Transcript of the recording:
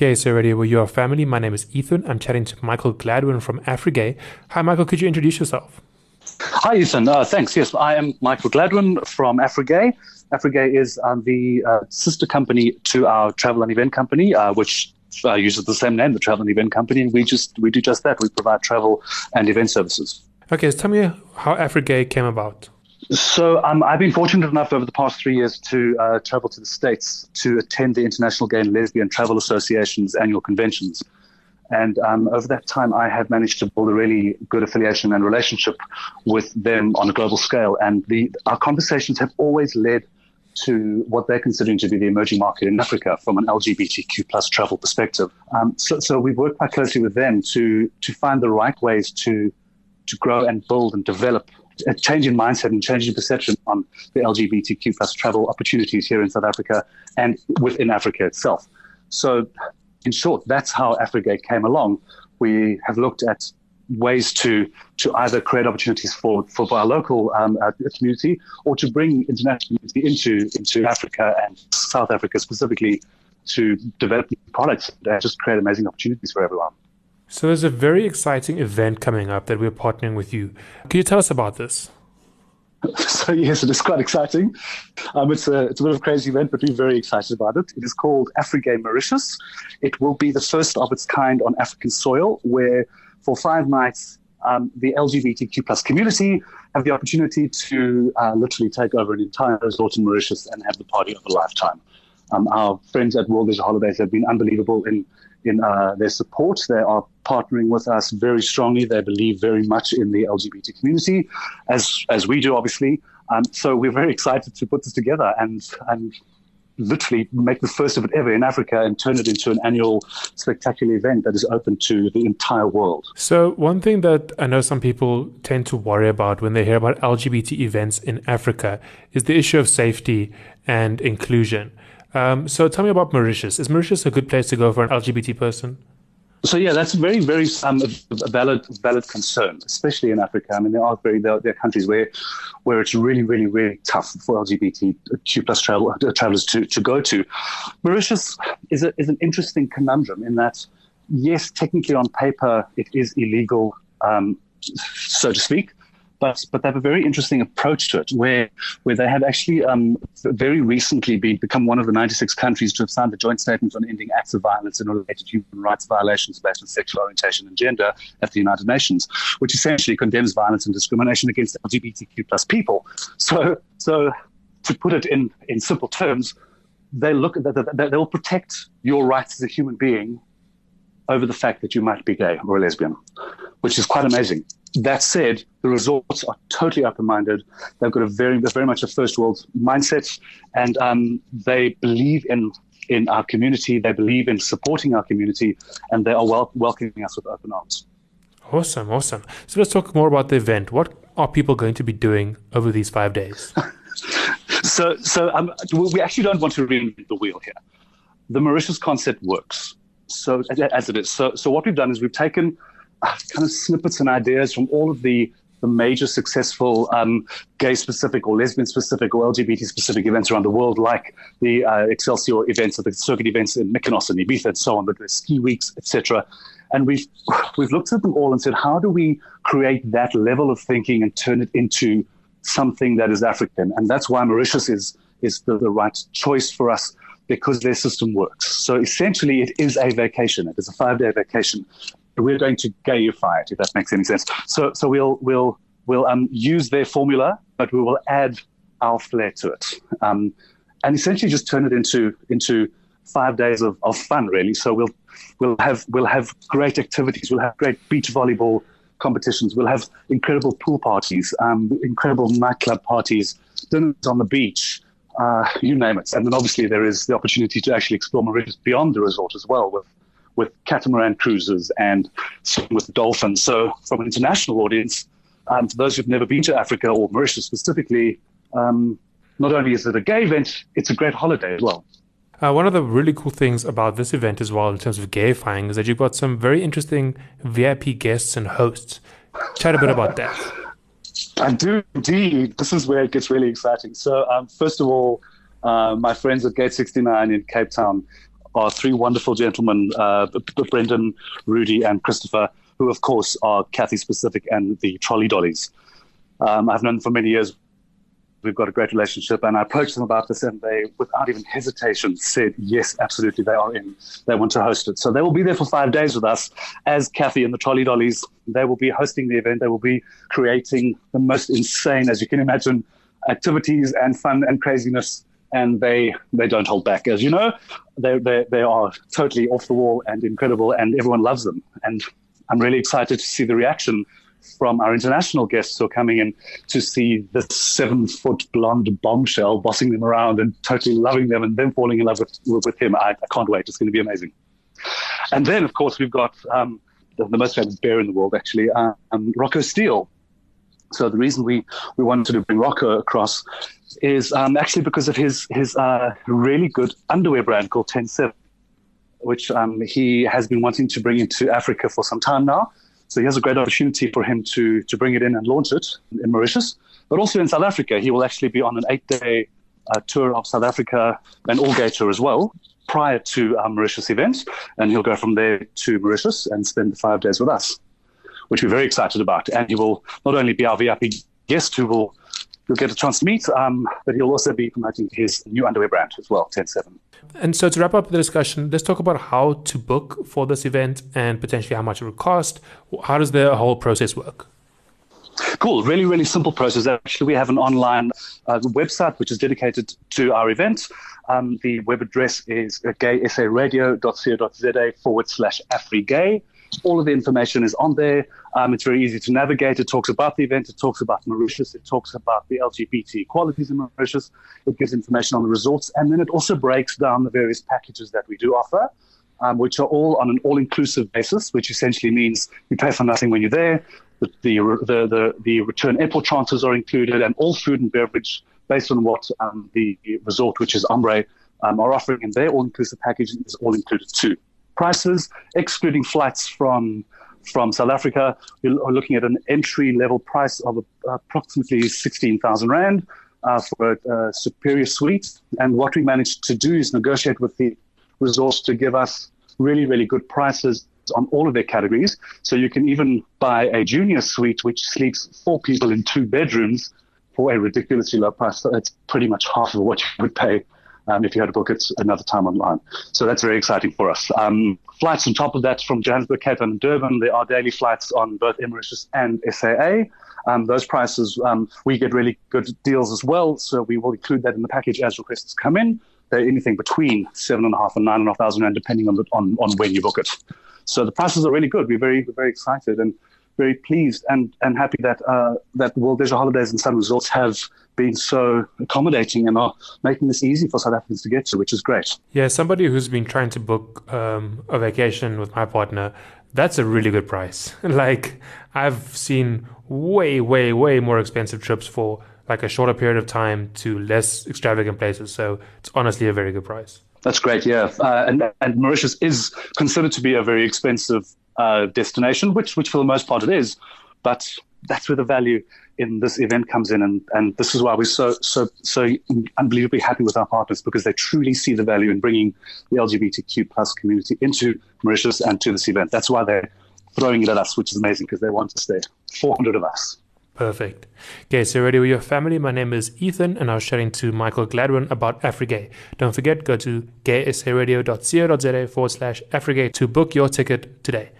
GaySA Radio, where you are family. My name is Ethan. I'm chatting to Michael Gladwin from Afrigay. Hi, Michael. Could you introduce yourself? Hi, Ethan. Uh, thanks. Yes, I am Michael Gladwin from Afrigay. Afrigay is um, the uh, sister company to our travel and event company, uh, which uh, uses the same name, the Travel and Event Company, and we just we do just that. We provide travel and event services. Okay, so tell me how Afrigay came about. So um, I've been fortunate enough over the past three years to uh, travel to the States to attend the International Gay and Lesbian Travel Association's annual conventions. And um, over that time, I have managed to build a really good affiliation and relationship with them on a global scale. And the, our conversations have always led to what they're considering to be the emerging market in Africa from an LGBTQ plus travel perspective. Um, so, so we've worked quite closely with them to to find the right ways to to grow and build and develop a change in mindset and change in perception on the LGBTQ plus travel opportunities here in South Africa and within Africa itself. So, in short, that's how Afrigay came along. We have looked at ways to to either create opportunities for for our local um, uh, community or to bring international community into into Africa and South Africa specifically to develop products and just create amazing opportunities for everyone. So there's a very exciting event coming up that we're partnering with you. Can you tell us about this? So yes, it is quite exciting. Um, it's a it's a bit of a crazy event, but we're very excited about it. It is called Afrigay Mauritius. It will be the first of its kind on African soil, where for five nights, um, the LGBTQ plus community have the opportunity to uh, literally take over an entire resort in Mauritius and have the party of a lifetime. Um, our friends at World Leisure Holidays have been unbelievable in in uh, their support. They are partnering with us very strongly. They believe very much in the LGBT community, as as we do, obviously. Um, so we're very excited to put this together and and literally make the first of it ever in Africa and turn it into an annual spectacular event that is open to the entire world. So, one thing that I know some people tend to worry about when they hear about LGBT events in Africa is the issue of safety and inclusion. Um, so, tell me about Mauritius. Is Mauritius a good place to go for an LGBT person? So yeah, that's very, very um, a valid, valid concern, especially in Africa. I mean, there are very there, there are countries where, where it's really, really, really tough for LGBTQ plus travel, uh, travelers to, to go to. Mauritius is a, is an interesting conundrum in that, yes, technically on paper it is illegal, um, so to speak, but but they have a very interesting approach to it, where where they have actually um, very recently been become one of the 96 countries to have signed the joint statement on ending acts of violence and related human rights violations based on sexual orientation and gender at the United Nations, which essentially condemns violence and discrimination against LGBTQ plus people. So so to put it in in simple terms, they look that they will protect your rights as a human being over the fact that you might be gay or a lesbian, which is quite amazing. That said, the resorts are totally open-minded. They've got a very, very much a first world mindset, and um, they believe in in our community. They believe in supporting our community, and they are wel- welcoming us with open arms. Awesome, awesome. So let's talk more about the event. What are people going to be doing over these five days? so, so um, we actually don't want to reinvent the wheel here. The Mauritius concept works. So as it is. So, so what we've done is we've taken uh, kind of snippets and ideas from all of the the major successful um, gay specific or lesbian specific or LGBT specific events around the world, like the uh, Excelsior events or the circuit events in Mykonos and Ibiza and so on, the, the ski weeks, etc. And we've we've looked at them all and said, how do we create that level of thinking and turn it into something that is African? And that's why Mauritius is is the, the right choice for us because their system works. So essentially, it is a vacation. It is a five day vacation we're going to gayify it, if that makes any sense. So, so we'll we'll we'll um, use their formula, but we will add our flair to it, um, and essentially just turn it into into five days of, of fun, really. So we'll we'll have we'll have great activities. We'll have great beach volleyball competitions. We'll have incredible pool parties, um, incredible nightclub parties, dinners on the beach. Uh, you name it. And then obviously there is the opportunity to actually explore Mauritius beyond the resort as well with with catamaran cruises and with dolphins. So, from an international audience, um, for those who've never been to Africa or Mauritius specifically, um, not only is it a gay event, it's a great holiday as well. Uh, one of the really cool things about this event as well, in terms of gayifying, is that you've got some very interesting VIP guests and hosts. Chat a bit about that. I do indeed. This is where it gets really exciting. So, um, first of all, uh, my friends at Gate 69 in Cape Town are three wonderful gentlemen, uh, Brendan, Rudy, and Christopher, who, of course, are Kathy specific and the Trolley Dollies. Um, I've known them for many years. We've got a great relationship, and I approached them about this, and they, without even hesitation, said yes, absolutely, they are in. They want to host it, so they will be there for five days with us as Kathy and the Trolley Dollies. They will be hosting the event. They will be creating the most insane, as you can imagine, activities and fun and craziness and they they don't hold back. As you know, they they they are totally off the wall and incredible, and everyone loves them. And I'm really excited to see the reaction from our international guests who are coming in to see this seven foot blonde bombshell bossing them around and totally loving them and then falling in love with, with him. I, I can't wait. It's going to be amazing. And then, of course, we've got um, the, the, most famous bear in the world, actually, uh, um, Rocco Steele. So the reason we, we wanted to bring Rocco across is um, actually because of his his uh, really good underwear brand called Ten Seven, which um, he has been wanting to bring into Africa for some time now. So he has a great opportunity for him to to bring it in and launch it in Mauritius, but also in South Africa. He will actually be on an eight day uh, tour of South Africa and Allgate tour as well prior to our Mauritius event, and he'll go from there to Mauritius and spend five days with us, which we're very excited about. And he will not only be our VIP guest who will you'll get a chance to meet. Um, but he'll also be promoting his new underwear brand as well, 107. And so to wrap up the discussion, let's talk about how to book for this event and potentially how much it will cost. How does the whole process work? Cool, really, really simple process. Actually, we have an online uh, website which is dedicated to our event. Um, the web address is gaysaradio.co.za forward slash AfriGay. All of the information is on there. Um, it's very easy to navigate. It talks about the event. It talks about Mauritius. It talks about the LGBT qualities in Mauritius. It gives information on the resorts. And then it also breaks down the various packages that we do offer, um, which are all on an all inclusive basis, which essentially means you pay for nothing when you're there. The, the, the, the, return airport transfers are included and all food and beverage based on what um, the resort, which is Ambre, um, are offering in their all inclusive package is all included too prices, excluding flights from from South Africa. We're looking at an entry level price of approximately 16,000 Rand uh, for a, a, superior suite. And what we managed to do is negotiate with the resource to give us really, really good prices on all of their categories. So you can even buy a junior suite, which sleeps four people in two bedrooms for a ridiculously low price. So it's pretty much half of what you would pay um, if you had to book it another time online. So that's very exciting for us. Um, flights on top of that from Johannesburg, Cape Town, and Durban. There are daily flights on both Emirates and SAA. Um, those prices, um, we get really good deals as well. So we will include that in the package as requests come in. They're anything between seven and a half and nine and a half thousand rand, depending on, the, on on when you book it. So the prices are really good. We're very very excited and very pleased and, and happy that uh, that World Leisure Holidays and Sun Resorts have been so accommodating and are making this easy for South Africans to get to, which is great. Yeah, somebody who's been trying to book um, a vacation with my partner, that's a really good price. like I've seen way, way, way more expensive trips for like a shorter period of time to less extravagant places. So it's honestly a very good price. That's great, yeah. Uh, and, and Mauritius is considered to be a very expensive uh, destination, which, which for the most part it is. But that's where the value in this event comes in, and, and this is why we're so so so unbelievably happy with our partners because they truly see the value in bringing the LGBTQ plus community into Mauritius and to this event. That's why they're throwing it at us, which is amazing because they want to stay. 400 of us. Perfect. Okay, so ready with your family. My name is Ethan, and I was chatting to Michael Gladwin about AfriGay. Don't forget, go to gaysaradio.co.za forward slash AfriGay to book your ticket today.